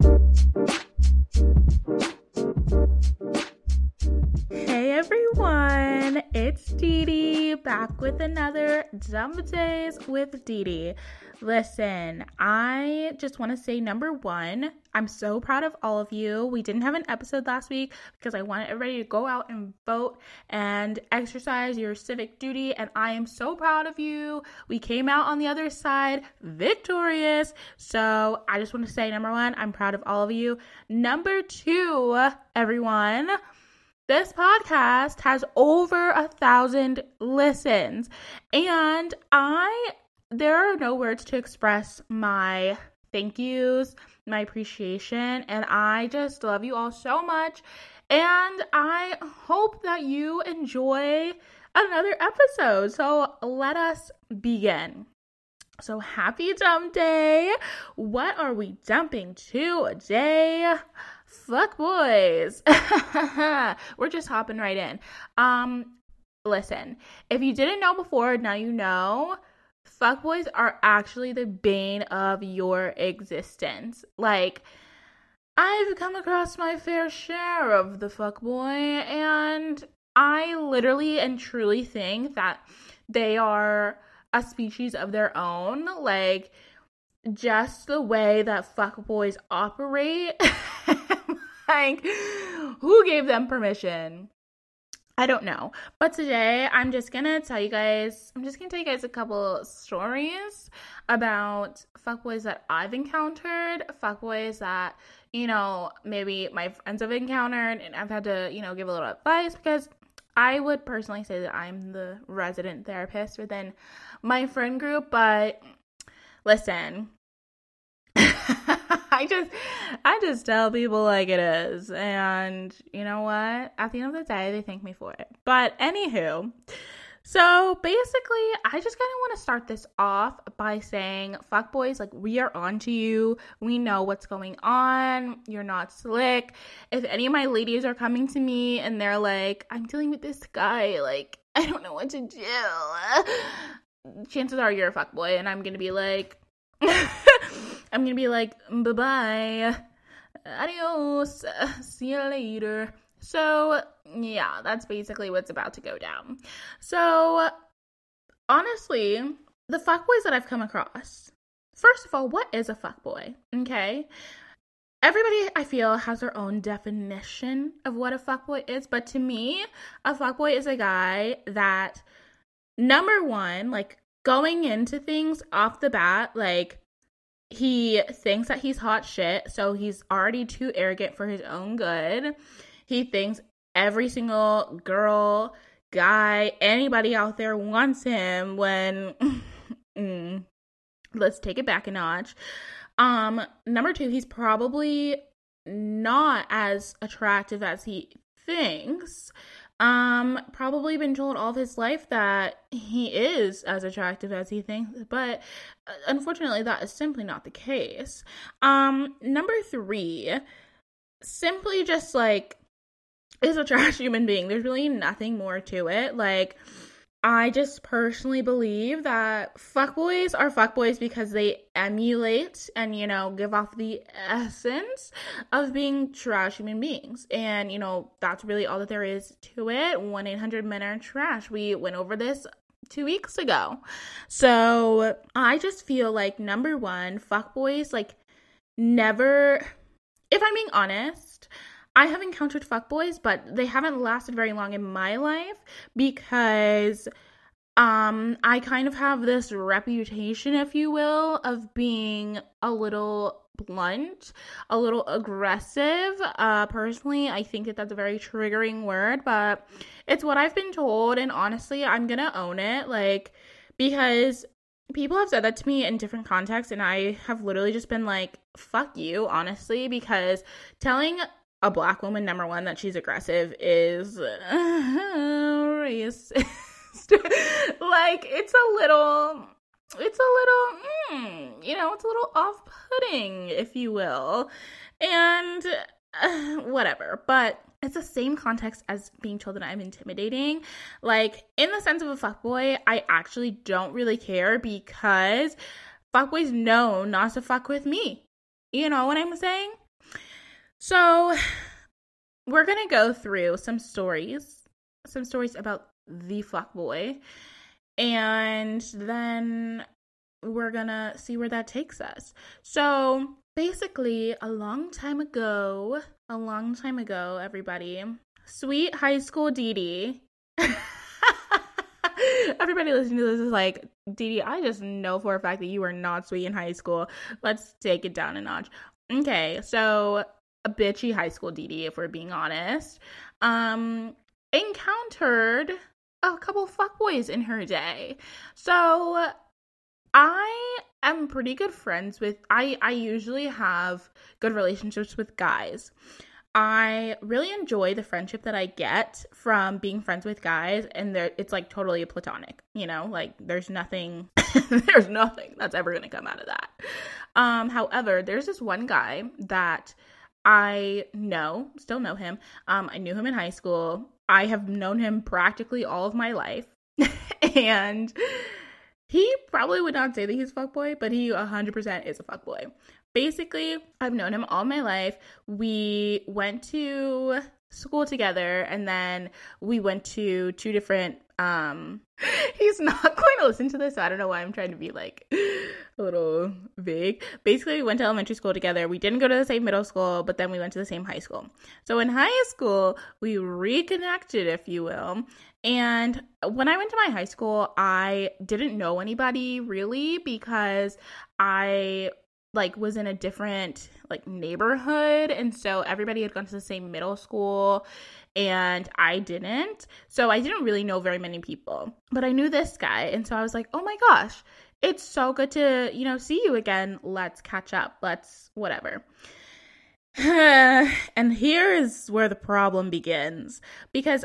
Hey everyone, it's Dee Dee back with another Dumb Days with Dee Dee. Listen, I just want to say number one, I'm so proud of all of you. We didn't have an episode last week because I wanted everybody to go out and vote and exercise your civic duty, and I am so proud of you. We came out on the other side victorious. So I just want to say number one, I'm proud of all of you. Number two, everyone this podcast has over a thousand listens and i there are no words to express my thank yous, my appreciation, and I just love you all so much. And I hope that you enjoy another episode. So let us begin. So happy dump day. What are we dumping today? Fuck boys. We're just hopping right in. Um listen, if you didn't know before, now you know fuckboys are actually the bane of your existence. Like, I've come across my fair share of the fuckboy, and I literally and truly think that they are a species of their own. Like, just the way that fuckboys operate. like, who gave them permission? I don't know. But today I'm just gonna tell you guys, I'm just gonna tell you guys a couple stories about fuckboys that I've encountered, fuckboys that, you know, maybe my friends have encountered, and I've had to, you know, give a little advice because I would personally say that I'm the resident therapist within my friend group, but listen, I just I just tell people like it is. And you know what? At the end of the day, they thank me for it. But anywho, so basically, I just kind of want to start this off by saying, fuck boys, like we are on to you. We know what's going on. You're not slick. If any of my ladies are coming to me and they're like, I'm dealing with this guy, like, I don't know what to do. Chances are you're a fuck boy, and I'm gonna be like, I'm gonna be like, bye bye, adios, see you later. So, yeah, that's basically what's about to go down. So, honestly, the fuckboys that I've come across, first of all, what is a fuckboy? Okay. Everybody, I feel, has their own definition of what a fuckboy is, but to me, a fuckboy is a guy that, number one, like going into things off the bat, like he thinks that he's hot shit, so he's already too arrogant for his own good. He thinks every single girl, guy, anybody out there wants him when mm, let's take it back a notch. Um number 2, he's probably not as attractive as he thinks um probably been told all of his life that he is as attractive as he thinks but uh, unfortunately that is simply not the case. Um number 3 simply just like is a trash human being. There's really nothing more to it. Like I just personally believe that fuckboys are fuckboys because they emulate and, you know, give off the essence of being trash human beings. And, you know, that's really all that there is to it. 1 800 Men Are Trash. We went over this two weeks ago. So I just feel like, number one, fuckboys, like, never if I'm being honest, I have encountered fuckboys, but they haven't lasted very long in my life because um I kind of have this reputation, if you will, of being a little blunt, a little aggressive. Uh personally, I think that that's a very triggering word, but it's what I've been told and honestly, I'm to own it like because people have said that to me in different contexts and I have literally just been like fuck you honestly because telling a black woman number one that she's aggressive is uh, racist like it's a little it's a little mm, you know it's a little off-putting if you will and uh, whatever but it's the same context as being told that I'm intimidating. Like, in the sense of a fuckboy, I actually don't really care because fuckboys know not to fuck with me. You know what I'm saying? So, we're gonna go through some stories, some stories about the Flock Boy, and then we're gonna see where that takes us. So, basically, a long time ago, a long time ago, everybody, sweet high school Dee Dee. Everybody listening to this is like, Dee Dee, I just know for a fact that you were not sweet in high school. Let's take it down a notch. Okay, so a bitchy high school Dee, if we're being honest, um, encountered a couple fuckboys in her day. So I am pretty good friends with I I usually have good relationships with guys. I really enjoy the friendship that I get from being friends with guys and it's like totally platonic, you know? Like there's nothing there's nothing that's ever going to come out of that. Um however, there's this one guy that I know, still know him. Um I knew him in high school. I have known him practically all of my life. and he probably would not say that he's a fuckboy, but he 100% is a fuckboy. Basically, I've known him all my life. We went to school together and then we went to two different um he's not going to listen to this so i don't know why i'm trying to be like a little vague. Basically we went to elementary school together. We didn't go to the same middle school but then we went to the same high school. So in high school we reconnected if you will. And when I went to my high school, I didn't know anybody really because I like was in a different like neighborhood and so everybody had gone to the same middle school and I didn't. So I didn't really know very many people. But I knew this guy and so I was like, "Oh my gosh, it's so good to, you know, see you again. Let's catch up. Let's whatever." and here is where the problem begins because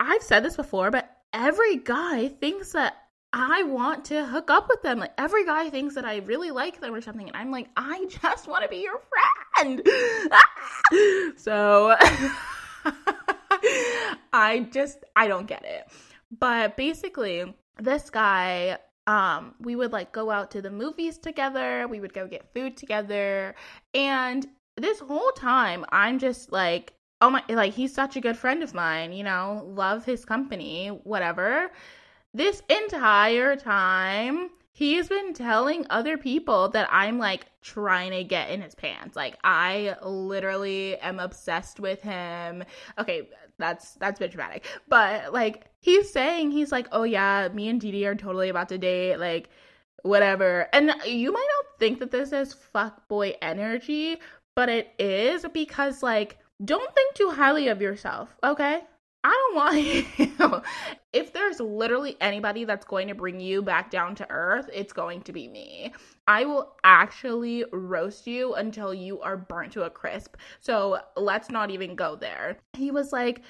I've said this before, but every guy thinks that I want to hook up with them. Like every guy thinks that I really like them or something, and I'm like, I just want to be your friend. so I just I don't get it. But basically, this guy um we would like go out to the movies together, we would go get food together, and this whole time I'm just like oh my like he's such a good friend of mine you know love his company whatever this entire time he's been telling other people that i'm like trying to get in his pants. Like i literally am obsessed with him. Okay that's that's a bit dramatic. But like he's saying he's like oh yeah me and Dee are totally about to date like whatever. And you might not think that this is fuck boy energy but it is because like don't think too highly of yourself, okay? I don't want you. if there's literally anybody that's going to bring you back down to earth, it's going to be me. I will actually roast you until you are burnt to a crisp. So let's not even go there. He was like,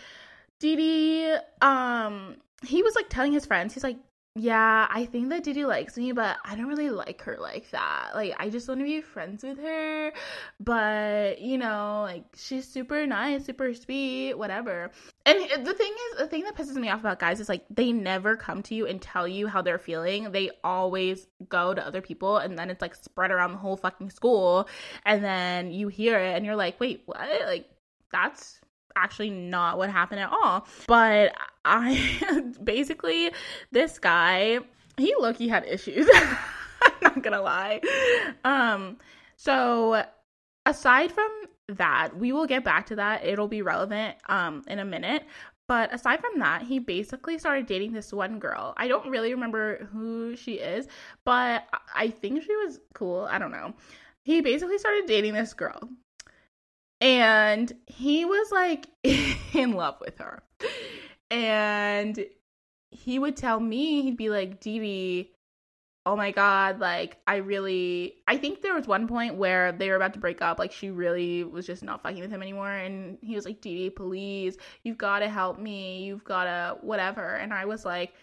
Dee Dee, um, he was like telling his friends, he's like, yeah, I think that Dee likes me, but I don't really like her like that. Like, I just want to be friends with her, but you know, like she's super nice, super sweet, whatever. And the thing is, the thing that pisses me off about guys is like they never come to you and tell you how they're feeling. They always go to other people, and then it's like spread around the whole fucking school, and then you hear it, and you're like, wait, what? Like, that's actually not what happened at all. But I basically, this guy, he look he had issues. I'm not gonna lie. Um, so aside from that, we will get back to that. It'll be relevant um in a minute. But aside from that, he basically started dating this one girl. I don't really remember who she is, but I think she was cool. I don't know. He basically started dating this girl. And he was like in love with her. And he would tell me, he'd be like, Dee oh my god like i really i think there was one point where they were about to break up like she really was just not fucking with him anymore. And he was like Dee, please you've got to help me you've got to whatever. And i was like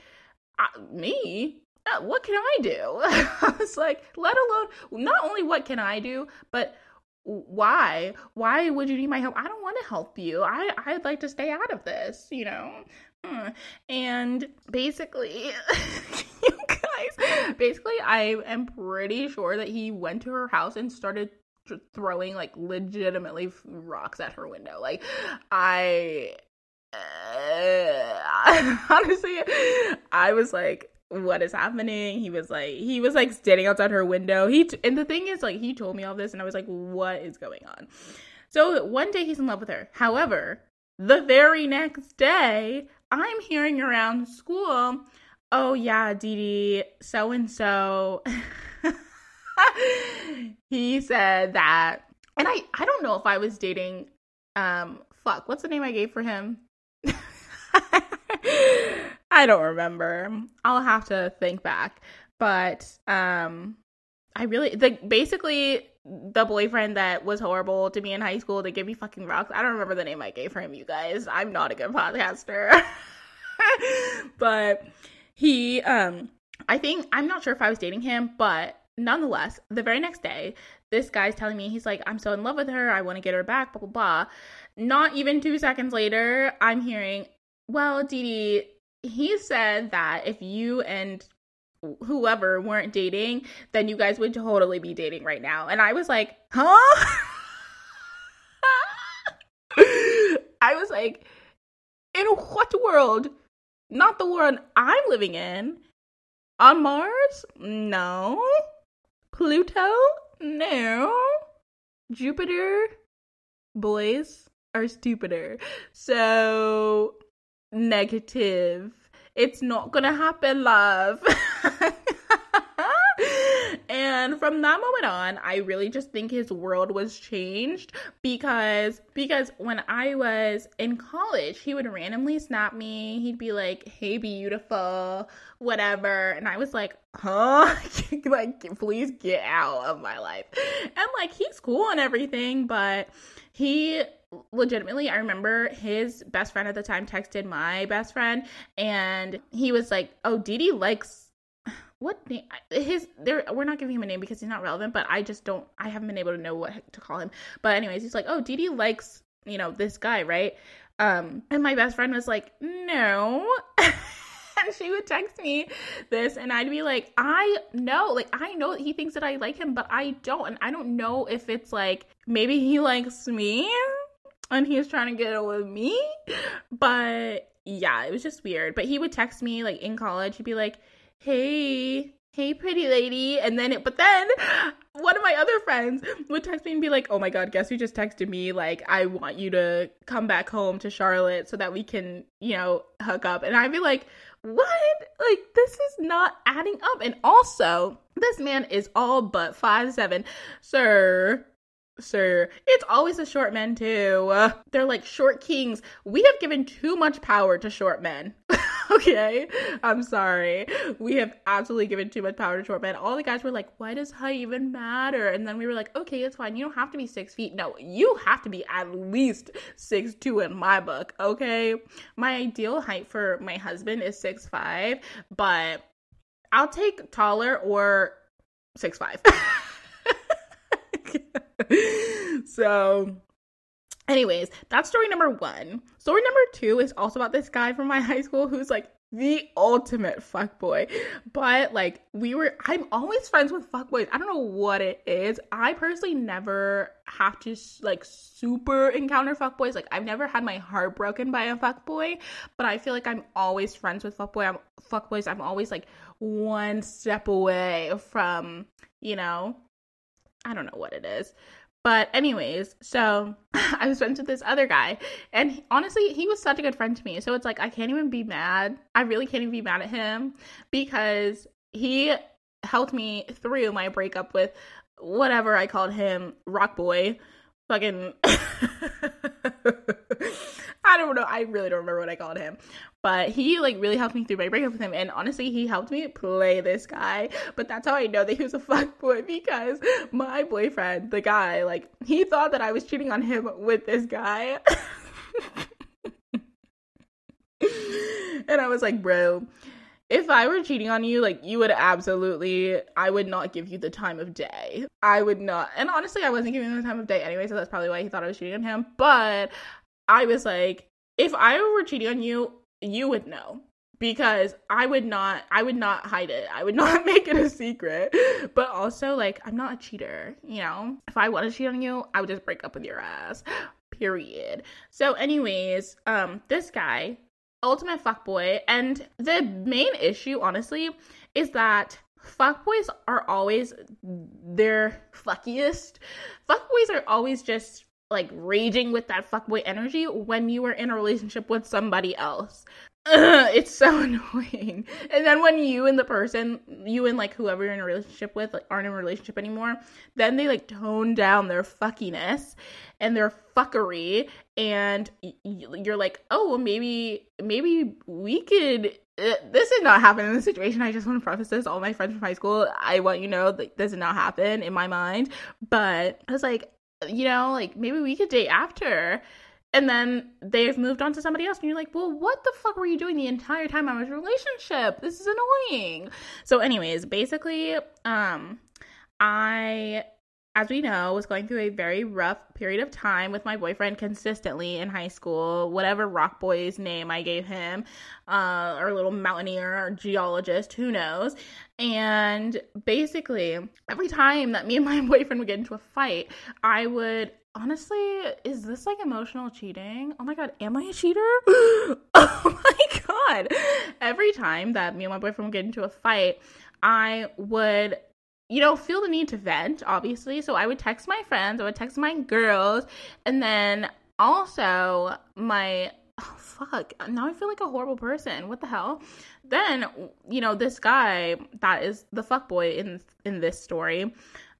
uh, me? Uh, what can i do? I was like let alone not only what can i do but why why would you need my help i don't want to help you i i'd like to stay out of this you know hmm. and basically you guys basically, I am pretty sure that he went to her house and started throwing like legitimately rocks at her window. Like, I uh, honestly, I was like, what is happening? He was like, he was like standing outside her window. He t- and the thing is, like, he told me all this, and I was like, what is going on? So one day he's in love with her. However, the very next day, I'm hearing around school oh yeah, Dee Dee, so and so. He said that, and I I don't know if I was dating. Um, fuck, what's the name I gave for him? I don't remember. I'll have to think back. But um, I really like basically the boyfriend that was horrible to me in high school to give me fucking rocks. I don't remember the name I gave him, you guys. I'm not a good podcaster. but he um I think I'm not sure if I was dating him, but nonetheless, the very next day, this guy's telling me he's like, I'm so in love with her, I want to get her back, blah blah blah. Not even two seconds later, I'm hearing, well, Dee Dee, he said that if you and whoever weren't dating, then you guys would totally be dating right now. And I was like, huh? I was like, in what world not the world I'm living in. On Mars? No. Pluto? No. Jupiter? Boys are stupider. So, negative. It's not gonna happen, love. and from that moment on i really just think his world was changed because because when i was in college he would randomly snap me he'd be like hey beautiful whatever and i was like huh like please get out of my life and like he's cool and everything but he legitimately i remember his best friend at the time texted my best friend and he was like oh Dee likes what name his there we're not giving him a name because he's not relevant but i just don't i haven't been able to know what to call him. But anyways he's like oh Dee likes you know this guy right? Um and my best friend was like no. And she would text me this and i'd be like i know like i know he thinks that i like him but i don't and i don't know if it's like maybe he likes me and he was trying to get it with me but yeah it was just weird but he would text me like in college he'd be like hey, hey, pretty lady. And then it, but then one of my other friends would text me and be like, oh my God, guess who just texted me? Like, I want you to come back home to Charlotte so that we can, you know, hook up. And I'd be like, what? Like, this is not adding up. And also, this man is all but five seven, Sir, sir. It's always the short men too. They're like short kings. We have given too much power to short men. okay, I'm sorry. We have absolutely given too much power to short men. All the guys were like, "Why does height even matter?" And then we were like, "Okay, it's fine. You don't have to be six feet. No, you have to be at least six two in my book. Okay, my ideal height for my husband is six five, but I'll take taller or six five." so anyways that's story number one. Story number two is also about this guy from my high school who's like the ultimate fuck boy but like we were i'm always friends with fuck boys i don't know what it is. I personally never have to like super encounter fuck boys like i've never had my heart broken by a fuck boy but i feel like i'm always friends with fuck boy i'm fuck boys i'm always like one step away from you know I don't know what it is. But anyways, so I was friends with this other guy, and he, honestly, he was such a good friend to me. So it's like I can't even be mad. I really can't even be mad at him because he helped me through my breakup with whatever I called him, Rock Boy. Fucking I don't know. I really don't remember what I called him. But he like really helped me through my breakup with him. And honestly, he helped me play this guy. But that's how I know that he was a fuck boy because my boyfriend, the guy, like he thought that I was cheating on him with this guy. and I was like, bro, if I were cheating on you, like you would absolutely, I would not give you the time of day. I would not. And honestly, I wasn't giving him the time of day anyway, so that's probably why he thought I was cheating on him. But I was like, if I were cheating on you, you would know because I would not I would not hide it. I would not make it a secret. But also like I'm not a cheater, you know? If I want to cheat on you, I would just break up with your ass. Period. So anyways, um this guy, ultimate fuckboy, and the main issue honestly is that fuckboys are always their fuckiest. Fuckboys are always just like raging with that fuckboy energy when you are in a relationship with somebody else. Ugh, it's so annoying. And then when you and the person, you and like whoever you're in a relationship with, like aren't in a relationship anymore, then they like tone down their fuckiness and their fuckery, and you're like, oh, well, maybe, maybe we could. Uh, this did not happen in the situation. I just want to preface this. All my friends from high school, I want you know that this did not happen in my mind. But I was like, you know, like maybe we could date after. And then they've moved on to somebody else, and you're like, well, what the fuck were you doing the entire time I was in a relationship? This is annoying. So, anyways, basically, um, I as we know, I was going through a very rough period of time with my boyfriend consistently in high school. Whatever rock boy's name I gave him, uh, or little mountaineer or geologist, who knows. And basically, every time that me and my boyfriend would get into a fight, I would honestly, is this like emotional cheating? Oh my god, am I a cheater? oh my god. Every time that me and my boyfriend would get into a fight, I would you know, feel the need to vent, obviously. So I would text my friends, I would text my girls, and then also my oh fuck, now I feel like a horrible person. What the hell? Then, you know, this guy that is the fuck boy in in this story,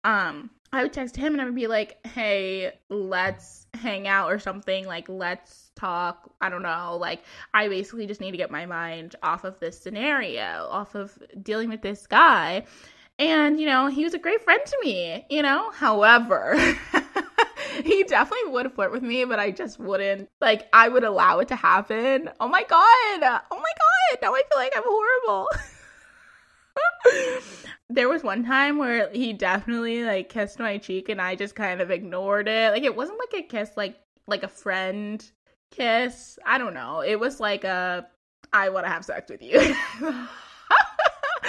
um, I would text him and I would be like, "Hey, let's hang out or something. Like, let's talk. I don't know. Like, I basically just need to get my mind off of this scenario, off of dealing with this guy." And, you know, he was a great friend to me, you know? However, he definitely would flirt with me, but I just wouldn't. Like, I would allow it to happen. Oh my God. Oh my God. Now I feel like I'm horrible. there was one time where he definitely like kissed my cheek and I just kind of ignored it. Like it wasn't like a kiss like like a friend kiss. I don't know. It was like a I want to have sex with you.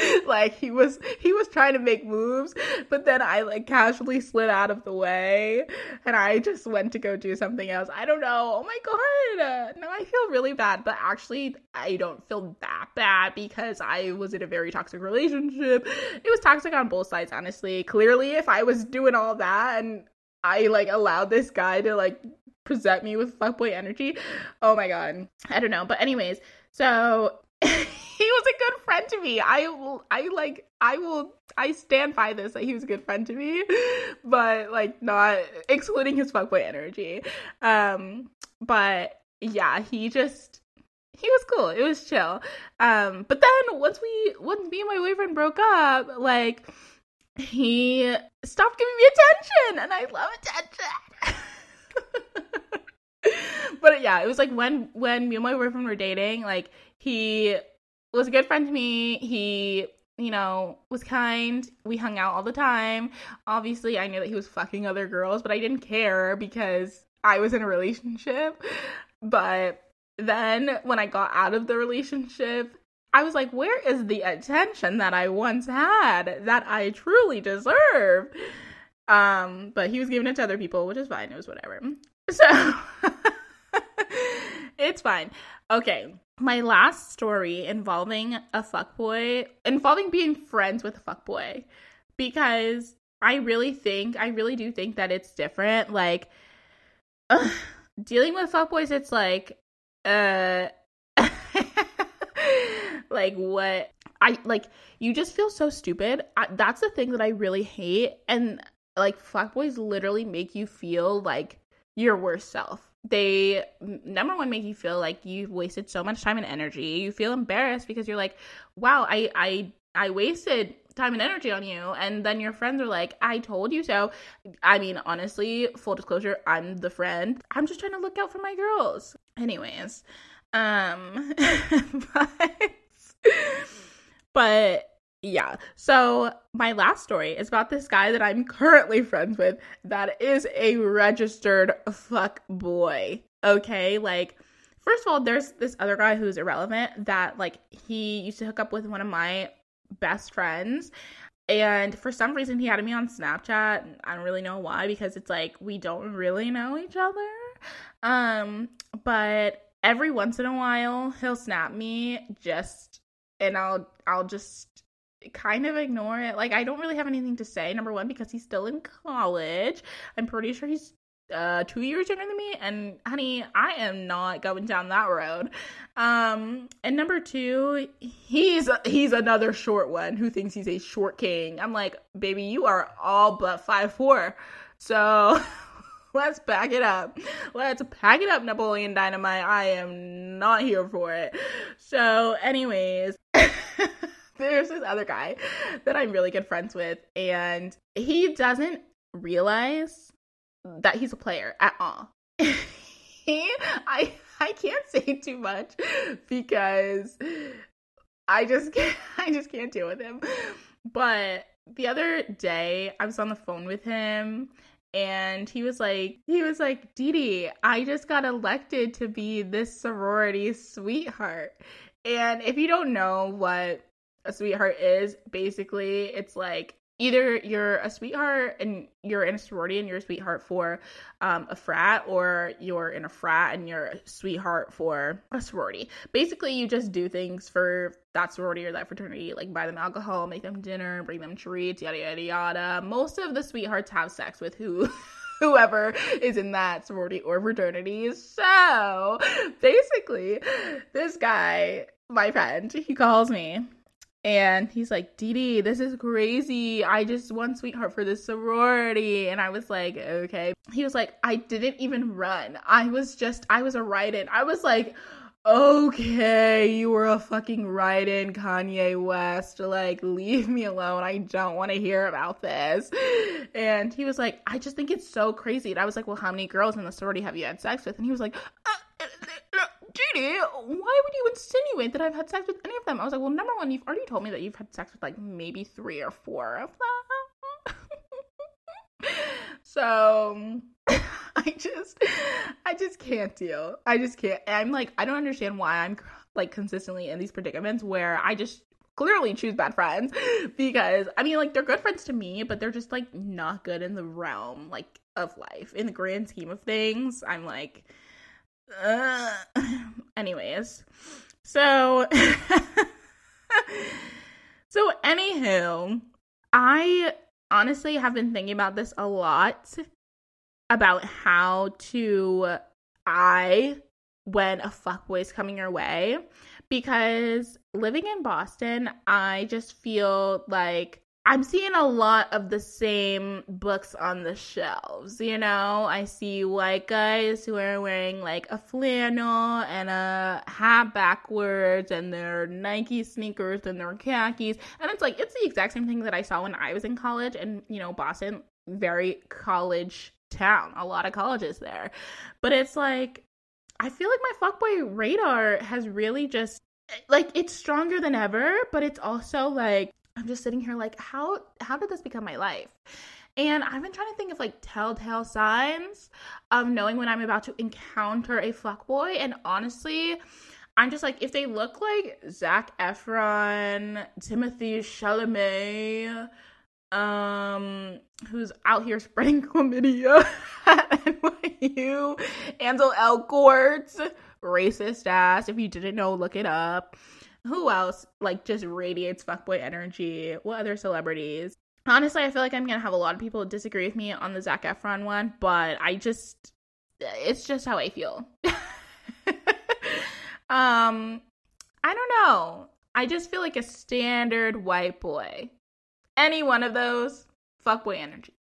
like he was he was trying to make moves but then i like casually slid out of the way and i just went to go do something else. I don't know. Oh my god. Now i feel really bad but actually i don't feel that bad because i was in a very toxic relationship. It was toxic on both sides honestly. Clearly if i was doing all that and i like allowed this guy to like present me with fuckboy energy oh my god. I don't know. But anyways so was a good friend to me. I will, I like, I will, I stand by this that he was a good friend to me, but like not excluding his fuckboy energy. Um, but yeah, he just, he was cool. It was chill. Um, but then once we, once me and my boyfriend broke up, like, he stopped giving me attention, and I love attention. but yeah, it was like when when me and my boyfriend were dating, like he was a good friend to me. He, you know, was kind. We hung out all the time. Obviously, I knew that he was fucking other girls, but I didn't care because I was in a relationship. But then when I got out of the relationship, I was like, where is the attention that I once had that I truly deserve? Um, but he was giving it to other people, which is fine. It was whatever. So it's fine. Okay, my last story involving a fuckboy, involving being friends with a fuckboy, because I really think, I really do think that it's different. Like, ugh, dealing with fuckboys, it's like, uh, like what I like. You just feel so stupid. I, that's the thing that I really hate. And like, fuckboys literally make you feel like your worst self. They number one make you feel like you've wasted so much time and energy. You feel embarrassed because you're like, wow, I I I wasted time and energy on you. And then your friends are like i told you so. I mean honestly full disclosure i'm the friend. I'm just trying to look out for my girls. Anyways um but, but yeah so my last story is about this guy that i'm currently friends with that is a registered fuck boy okay like first of all there's this other guy who's irrelevant that like he used to hook up with one of my best friends. And for some reason, he added me on Snapchat. I don't really know why because it's like we don't really know each other. Um, but every once in a while, he'll snap me just, and I'll I'll just kind of ignore it. Like I don't really have anything to say. Number one, because he's still in college. I'm pretty sure he's uh two years younger than me and honey i am not going down that road um and number two he's he's another short one who thinks he's a short king i'm like baby you are all but five four so let's back it up let's pack it up napoleon dynamite i am not here for it so anyways there's this other guy that i'm really good friends with and he doesn't realize that he's a player at all. he, I I can't say too much because I just can't, I just can't deal with him. But the other day I was on the phone with him and he was like he was like Dee I just got elected to be this sorority sweetheart. And if you don't know what a sweetheart is, basically it's like either you're a sweetheart and you're in a sorority and you're a sweetheart for um, a frat, or you're in a frat and you're a sweetheart for a sorority. Basically, you just do things for that sorority or that fraternity, like buy them alcohol, make them dinner, bring them treats, yada yada yada. Most of the sweethearts have sex with who. whoever is in that sorority or fraternity. So basically, this guy, my friend, he calls me and he's like, Dee Dee, this is crazy. I just won Sweetheart for this sorority. And I was like, okay. He was like, I didn't even run. I was just, I was a write in. I was like, okay, you were a fucking write in Kanye West. Like, leave me alone. I don't want to hear about this. And he was like, I just think it's so crazy. And I was like, well, how many girls in the sorority have you had sex with? And he was like, uh, Judy, why would you insinuate that I've had sex with any of them? I was like, well, number one, you've already told me that you've had sex with like maybe three or four of them. so I just, I just can't deal. I just can't. I'm like, I don't understand why I'm like consistently in these predicaments where I just clearly choose bad friends because I mean, like, they're good friends to me, but they're just like not good in the realm like of life in the grand scheme of things. I'm like uh, anyways, so so anywho, I honestly have been thinking about this a lot about how to I when a fuckboy is coming your way because living in Boston, I just feel like I'm seeing a lot of the same books on the shelves, you know? I see white guys who are wearing like a flannel and a hat backwards and their Nike sneakers and their khakis. And it's like, it's the exact same thing that I saw when I was in college and, you know, Boston, very college town, a lot of colleges there. But it's like, I feel like my fuckboy radar has really just like it's stronger than ever, but it's also like I'm just sitting here like, how how did this become my life? And I've been trying to think of like telltale signs of knowing when I'm about to encounter a fuckboy. And honestly, I'm just like, if they look like Zac Efron, Timothée Chalamet, um, who's out here spreading chlamydia at NYU, Ansel Elgort, racist ass. If you didn't know, look it up who else like just radiates fuckboy energy? What other celebrities? honestly, I feel like I'm gonna have a lot of people disagree with me on the Zac Efron one, but I just it's just how I feel. um I don't know. I just feel like a standard white boy. Any one of those, fuckboy energy.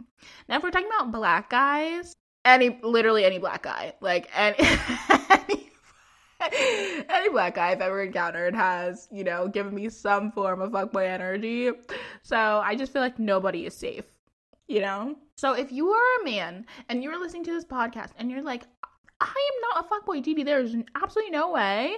Now if we're talking about black guys, any literally any black guy, like any any, any black guy I've ever encountered has, you know, given me some form of fuckboy energy. So I just feel like nobody is safe, you know? So if you are a man and you're listening to this podcast and you're like, I am not a fuckboy, DB, there's absolutely no way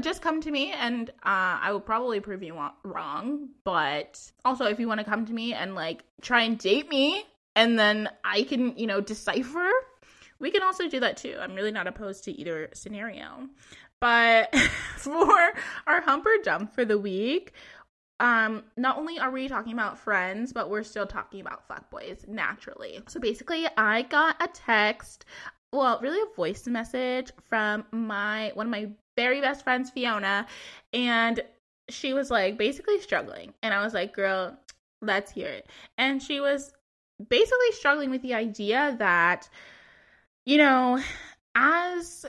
just come to me and uh, I will probably prove you wrong. But also, if you want to come to me and like try and date me, and then I can, you know, decipher, we can also do that too. I'm really not opposed to either scenario. But for our humper jump for the week, um, not only are we talking about friends, but we're still talking about fuckboys naturally. So basically, I got a text, well, really a voice message from my one of my very best friends, Fiona, and she was like basically struggling. And I was like, girl, let's hear it. And she was basically struggling with the idea that, you know, as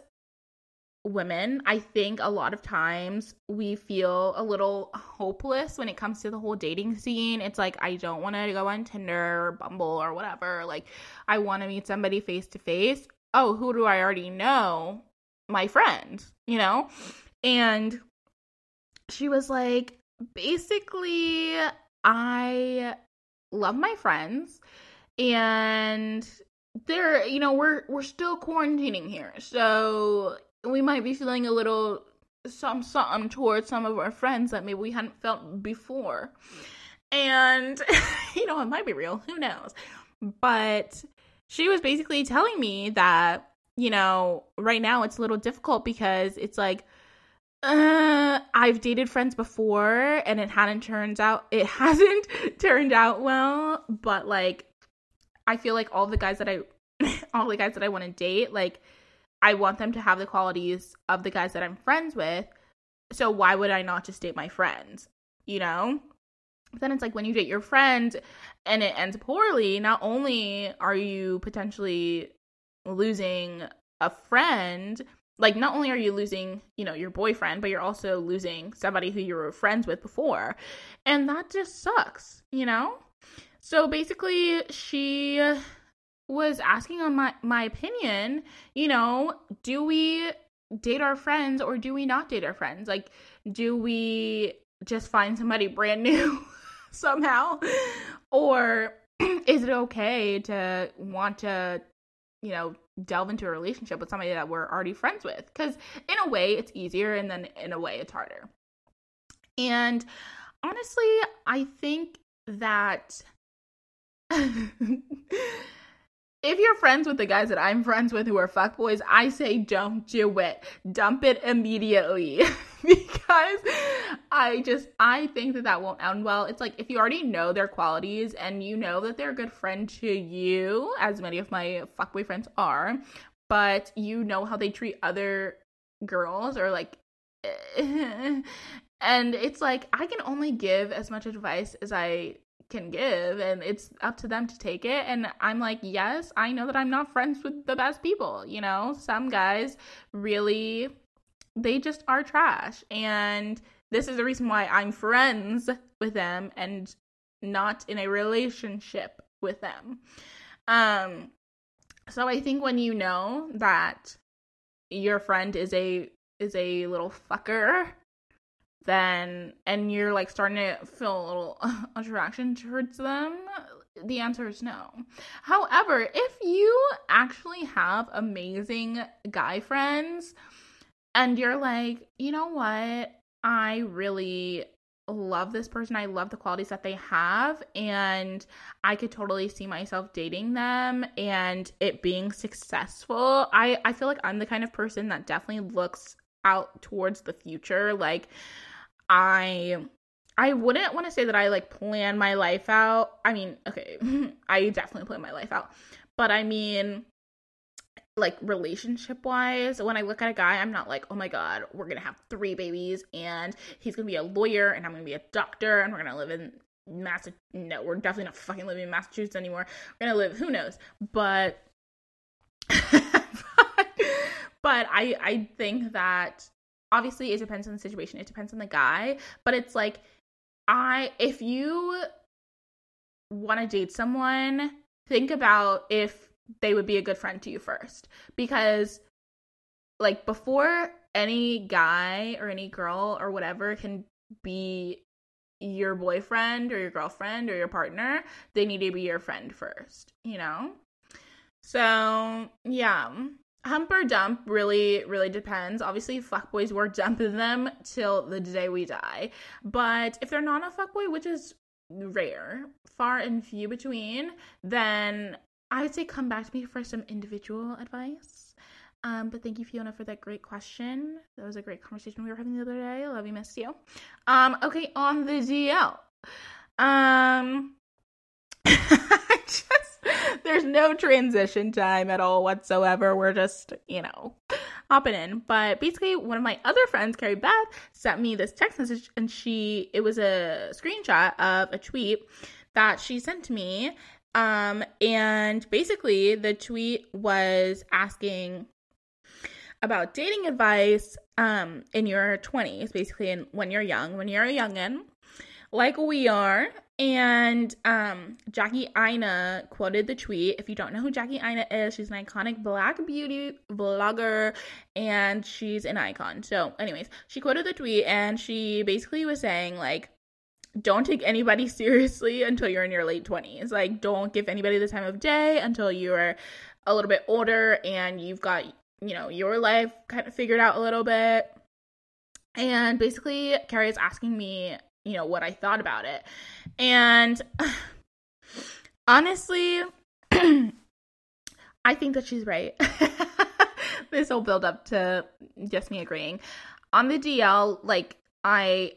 women, I think a lot of times we feel a little hopeless when it comes to the whole dating scene. It's like, I don't want to go on Tinder or Bumble or whatever. Like, I want to meet somebody face to face. Oh, who do I already know? My friend, you know? And she was like, basically, I love my friends and they're you know we're we're still quarantining here so we might be feeling a little some something towards some of our friends that maybe we hadn't felt before. And you know it might be real who knows? But she was basically telling me that you know right now it's a little difficult because it's like uh, I've dated friends before and it hadn't turned out it hasn't turned out well, but like I feel like all the guys that I all the guys that I want to date, like I want them to have the qualities of the guys that I'm friends with. So why would I not just date my friends? You know? But then it's like when you date your friend and it ends poorly, not only are you potentially losing a friend, like not only are you losing you know your boyfriend but you're also losing somebody who you were friends with before and that just sucks you know so basically she was asking on my my opinion you know do we date our friends or do we not date our friends? Like do we just find somebody brand new somehow? Or is it okay to want to you know delve into a relationship with somebody that we're already friends with? Because in a way it's easier and then in a way it's harder. And honestly i think that if you're friends with the guys that I'm friends with who are fuckboys, I say don't do it. Dump it immediately. because I just, I think that that won't end well. It's like if you already know their qualities and you know that they're a good friend to you, as many of my fuckboy friends are, but you know how they treat other girls or like, and it's like I can only give as much advice as I can give and it's up to them to take it. And i'm like yes i know that i'm not friends with the best people you know? Some guys really they just are trash. And this is the reason why i'm friends with them and not in a relationship with them. Um so i think when you know that your friend is a is a little fucker then and you're like starting to feel a little attraction towards them the answer is no. However if you actually have amazing guy friends and you're like you know what? I really love this person. I love the qualities that they have and i could totally see myself dating them and it being successful i i feel like i'm the kind of person that definitely looks out towards the future like I I wouldn't want to say that I like plan my life out. I mean, okay, I definitely plan my life out. But I mean like relationship wise, when I look at a guy, I'm not like, oh my god, we're gonna have three babies and he's gonna be a lawyer and I'm gonna be a doctor and we're gonna live in Massa no, we're definitely not fucking living in Massachusetts anymore. We're gonna live who knows. But but I I think that obviously it depends on the situation. It depends on the guy. But it's like I if you want to date someone, think about if they would be a good friend to you first. Because like before any guy or any girl or whatever can be your boyfriend or your girlfriend or your partner, they need to be your friend first, you know? So, yeah. Hump or dump really, really depends. Obviously, fuckboys, we're dumping them till the day we die. But if they're not a fuckboy, which is rare, far and few between, then I would say come back to me for some individual advice um, but thank you, Fiona, for that great question. That was a great conversation we were having the other day. Love you, miss you. Um, okay, on the DL. Um, there's no transition time at all whatsoever. We're just, you know, hopping in. But basically, one of my other friends, Carrie Beth, sent me this text message, and she it was a screenshot of a tweet that she sent to me. Um, and basically, the tweet was asking about dating advice um in your 20s basically when you're young when you're a youngin like we are and um Jackie Aina quoted the tweet if you don't know who Jackie Aina is she's an iconic black beauty vlogger and she's an icon so anyways she quoted the tweet and she basically was saying like don't take anybody seriously until you're in your late 20s like don't give anybody the time of day until you're a little bit older and you've got you know, your life kind of figured out a little bit. And basically, Carrie is asking me, you know, what I thought about it. And honestly, I think that she's right. this will build up to just me agreeing. On the DL, like, I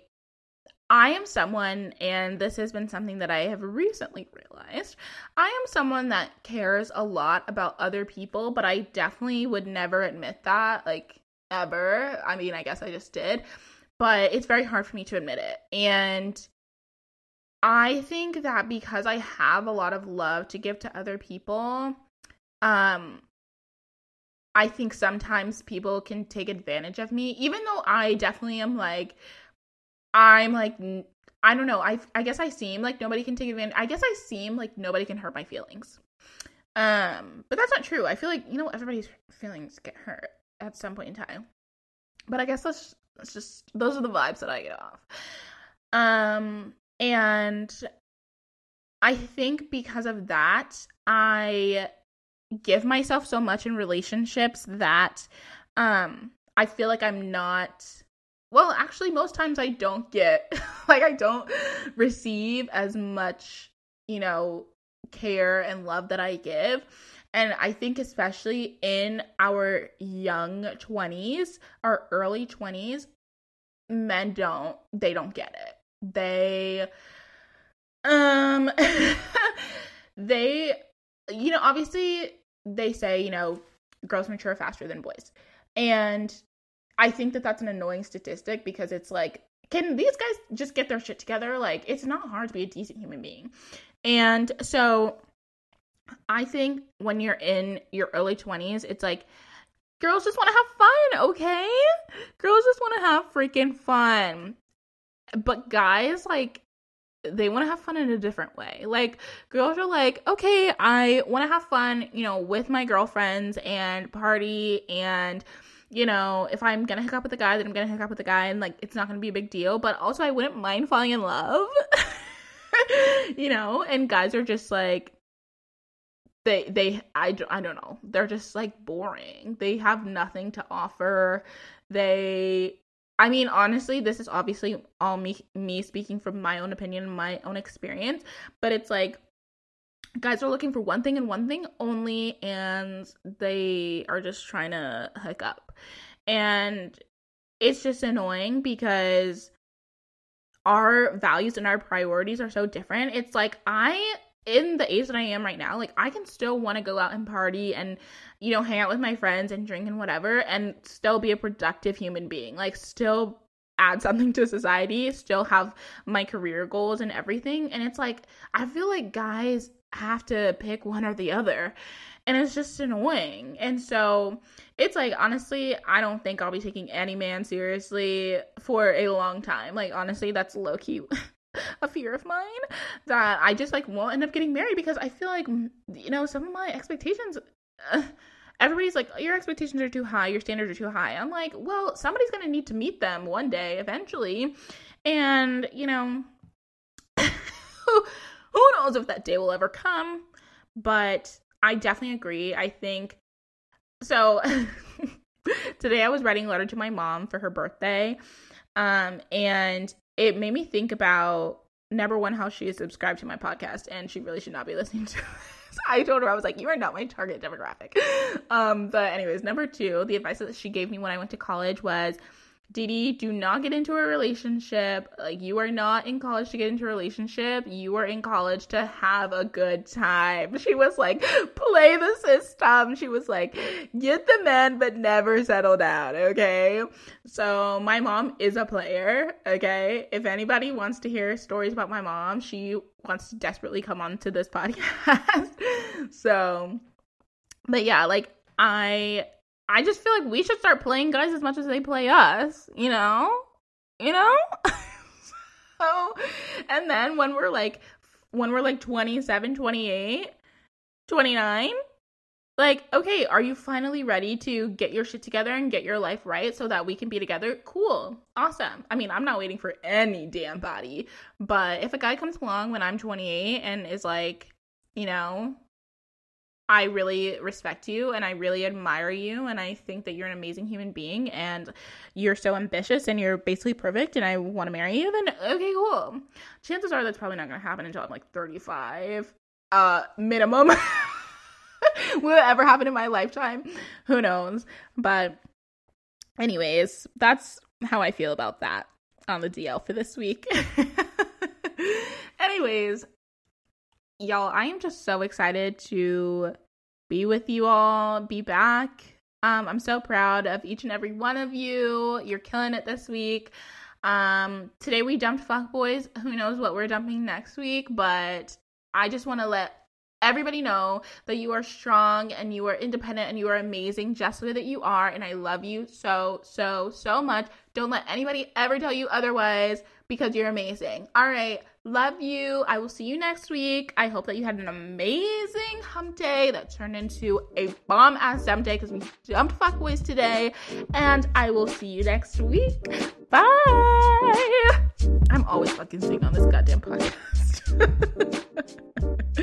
I am someone, and this has been something that I have recently realized. I am someone that cares a lot about other people, but I definitely would never admit that, like, ever. I mean, I guess I just did, but it's very hard for me to admit it. And I think that because I have a lot of love to give to other people, um, I think sometimes people can take advantage of me, even though I definitely am like, I'm like I don't know. I I guess I seem like nobody can take advantage. I guess I seem like nobody can hurt my feelings. Um, but that's not true. I feel like you know everybody's feelings get hurt at some point in time. But I guess that's that's just those are the vibes that I get off. Um, and I think because of that, I give myself so much in relationships that um I feel like I'm not well, actually, most times I don't get, like, I don't receive as much, you know, care and love that I give. And I think, especially in our young 20s, our early 20s, men don't, they don't get it. They, um, they, you know, obviously they say, you know, girls mature faster than boys. And I think that that's an annoying statistic because it's like, can these guys just get their shit together? Like, it's not hard to be a decent human being. And so I think when you're in your early 20s, it's like, girls just want to have fun, okay? Girls just want to have freaking fun. But guys, like, they want to have fun in a different way. Like, girls are like, okay, I want to have fun, you know, with my girlfriends and party and you know, if I'm gonna hook up with a guy, then I'm gonna hook up with a guy, and like it's not gonna be a big deal. But also, I wouldn't mind falling in love, you know. And guys are just like they they I, I don't know they're just like boring they have nothing to offer they i mean honestly this is obviously all me me speaking from my own opinion my own experience but it's like guys are looking for one thing and one thing only and they are just trying to hook up. And it's just annoying because our values and our priorities are so different. It's like i in the age that i am right now like i can still want to go out and party and you know hang out with my friends and drink and whatever and still be a productive human being like still add something to society, still have my career goals and everything. And it's like, I feel like guys have to pick one or the other. And it's just annoying. And so it's like, honestly, I don't think I'll be taking any man seriously for a long time. Like, honestly, that's low key. a fear of mine that I just like won't end up getting married because I feel like you know some of my expectations uh, everybody's like, your expectations are too high, your standards are too high. I'm like, well, somebody's to need to meet them one day eventually. And, you know, who who knows if that day will ever come. But I definitely agree. I think so. today I was writing a letter to my mom for her birthday. Um, and it made me think about number one, how she is subscribed to my podcast, and she really should not be listening to So I told her I was like, you are not my target demographic. Um, but anyways, number two, the advice that she gave me when I went to college was Didi, do not get into a relationship. Like, you are not in college to get into a relationship. You are in college to have a good time. She was like, play the system. She was like, get the men, but never settle down. Okay. So, my mom is a player. Okay. If anybody wants to hear stories about my mom, she wants to desperately come on to this podcast. so, but yeah, like, I I just feel like we should start playing guys as much as they play us, you know? You know? so, and then when we're like, when we're like 27, 28, 29, like, okay, are you finally ready to get your shit together and get your life right so that we can be together? Cool. Awesome. I mean, I'm not waiting for any damn body, but if a guy comes along when I'm 28 and is like, you know, I really respect you and I really admire you and I think that you're an amazing human being and you're so ambitious and you're basically perfect and I want to marry you, then okay, cool. Chances are that's probably not going to happen until I'm like 35 uh minimum. Will it ever happen in my lifetime? Who knows? But anyways, that's how I feel about that on the DL for this week. anyways, y'all, I am just so excited to be with you all, be back. Um, I'm so proud of each and every one of you. You're killing it this week. Um, today we dumped fuckboys. Who knows what we're dumping next week, but I just want to let everybody know that you are strong and you are independent and you are amazing just the way that you are. And I love you so, so, so much. Don't let anybody ever tell you otherwise because you're amazing. All right. Love you. I will see you next week. I hope that you had an amazing hump day that turned into a bomb ass dump day because we dumped fuckboys today. And I will see you next week. Bye. I'm always fucking singing on this goddamn podcast.